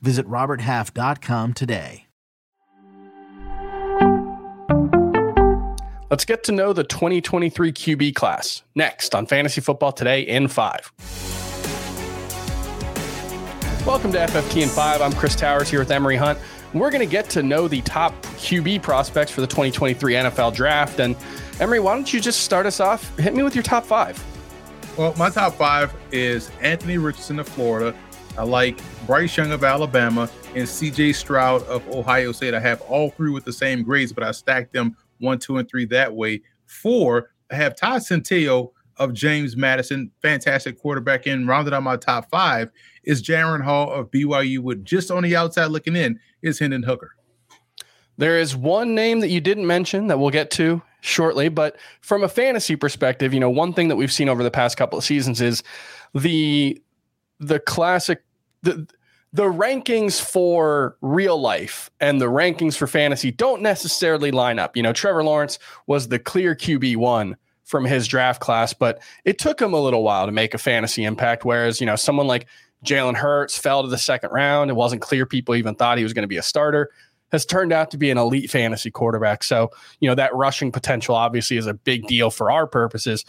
Visit RobertHalf.com today. Let's get to know the 2023 QB class next on Fantasy Football Today in 5. Welcome to FFT in 5. I'm Chris Towers here with Emory Hunt. We're going to get to know the top QB prospects for the 2023 NFL draft. And Emory, why don't you just start us off? Hit me with your top five. Well, my top five is Anthony Richardson of Florida. I like Bryce Young of Alabama and CJ Stroud of Ohio State. I have all three with the same grades, but I stacked them one, two, and three that way. Four, I have Todd Centeio of James Madison, fantastic quarterback in, rounded out my top five is Jaren Hall of BYU with just on the outside looking in is Hendon Hooker. There is one name that you didn't mention that we'll get to shortly, but from a fantasy perspective, you know, one thing that we've seen over the past couple of seasons is the the classic the the rankings for real life and the rankings for fantasy don't necessarily line up. You know, Trevor Lawrence was the clear QB one from his draft class, but it took him a little while to make a fantasy impact. Whereas, you know, someone like Jalen Hurts fell to the second round. It wasn't clear people even thought he was going to be a starter. Has turned out to be an elite fantasy quarterback. So, you know, that rushing potential obviously is a big deal for our purposes.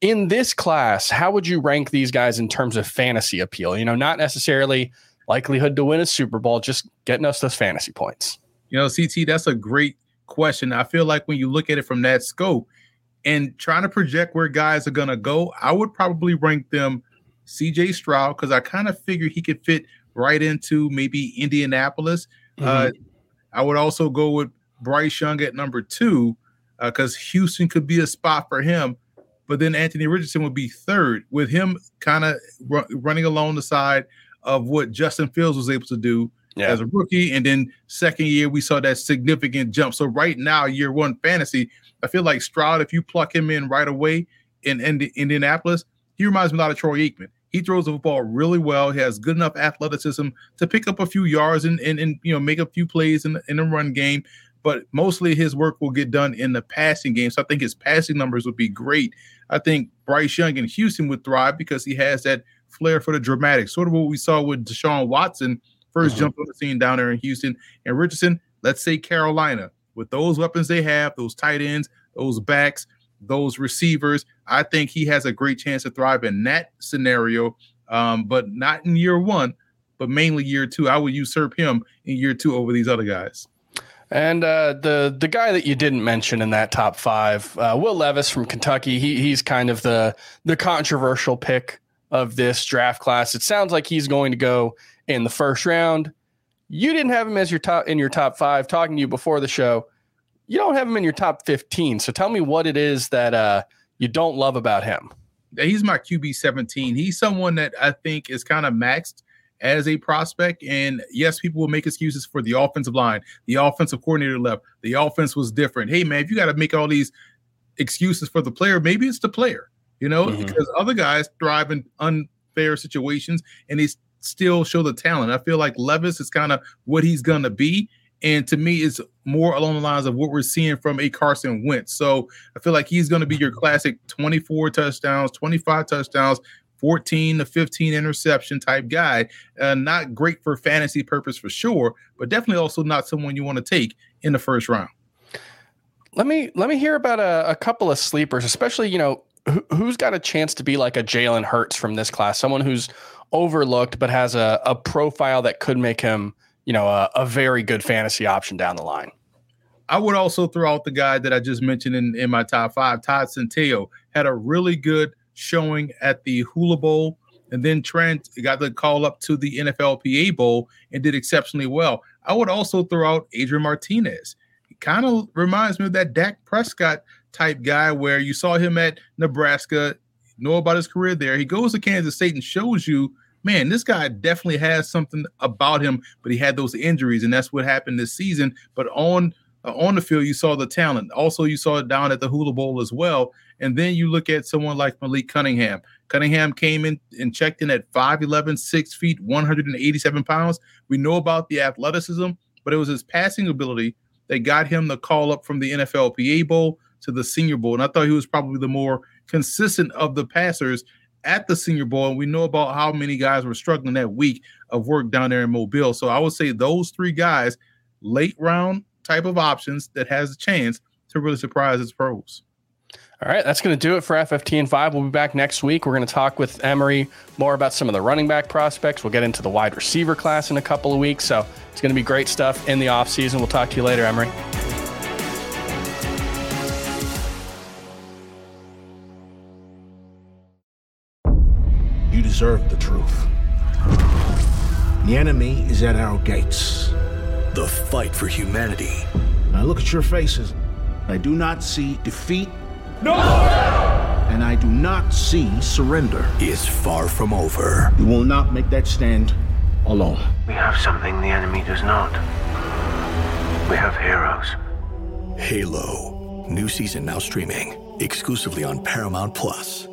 In this class, how would you rank these guys in terms of fantasy appeal? You know, not necessarily likelihood to win a Super Bowl, just getting us those fantasy points. You know, CT, that's a great question. I feel like when you look at it from that scope and trying to project where guys are going to go, I would probably rank them CJ Stroud because I kind of figured he could fit right into maybe Indianapolis. Mm-hmm. Uh, I would also go with Bryce Young at number two because uh, Houston could be a spot for him. But then Anthony Richardson would be third, with him kind of r- running along the side of what Justin Fields was able to do yeah. as a rookie. And then second year, we saw that significant jump. So right now, year one fantasy, I feel like Stroud, if you pluck him in right away in, in Indianapolis, he reminds me a lot of Troy Aikman. He throws the football really well. He has good enough athleticism to pick up a few yards and and, and you know make a few plays in the, in the run game. But mostly his work will get done in the passing game. So I think his passing numbers would be great. I think Bryce Young in Houston would thrive because he has that flair for the dramatic, sort of what we saw with Deshaun Watson 1st mm-hmm. jumped on the scene down there in Houston. And Richardson, let's say Carolina, with those weapons they have, those tight ends, those backs, those receivers. I think he has a great chance to thrive in that scenario, um, but not in year one, but mainly year two. I would usurp him in year two over these other guys. And uh, the the guy that you didn't mention in that top five, uh, Will Levis from Kentucky. He he's kind of the the controversial pick of this draft class. It sounds like he's going to go in the first round. You didn't have him as your top in your top five. Talking to you before the show, you don't have him in your top 15. So tell me what it is that uh, you don't love about him. He's my QB 17. He's someone that I think is kind of maxed as a prospect. And yes, people will make excuses for the offensive line. The offensive coordinator left. The offense was different. Hey, man, if you got to make all these excuses for the player, maybe it's the player, you know, mm-hmm. because other guys thrive in unfair situations and they still show the talent. I feel like Levis is kind of what he's going to be. And to me, it's more along the lines of what we're seeing from a Carson Wentz. So I feel like he's going to be your classic 24 touchdowns, 25 touchdowns, 14 to 15 interception type guy. Uh, not great for fantasy purpose for sure, but definitely also not someone you want to take in the first round. Let me let me hear about a, a couple of sleepers, especially you know who's got a chance to be like a Jalen Hurts from this class, someone who's overlooked but has a, a profile that could make him you know, a, a very good fantasy option down the line. I would also throw out the guy that I just mentioned in, in my top five, Todd Centeio, had a really good showing at the Hula Bowl, and then Trent got the call up to the NFLPA Bowl and did exceptionally well. I would also throw out Adrian Martinez. Kind of reminds me of that Dak Prescott type guy where you saw him at Nebraska, know about his career there. He goes to Kansas State and shows you man, this guy definitely has something about him, but he had those injuries, and that's what happened this season. But on uh, on the field, you saw the talent. Also, you saw it down at the Hula Bowl as well. And then you look at someone like Malik Cunningham. Cunningham came in and checked in at 5'11, 6 feet, 187 pounds. We know about the athleticism, but it was his passing ability that got him the call up from the NFLPA Bowl to the Senior Bowl. And I thought he was probably the more consistent of the passers at the Senior Bowl. And we know about how many guys were struggling that week of work down there in Mobile. So I would say those three guys, late round type of options that has a chance to really surprise its pros. All right, that's going to do it for FFT and 5. We'll be back next week. We're going to talk with Emory more about some of the running back prospects. We'll get into the wide receiver class in a couple of weeks. So it's going to be great stuff in the offseason. We'll talk to you later, Emory. You deserve the truth. The enemy is at our gates. The fight for humanity. I look at your faces. I do not see defeat. No! And I do not see surrender. Is far from over. You will not make that stand alone. We have something the enemy does not. We have heroes. Halo. New season now streaming exclusively on Paramount Plus.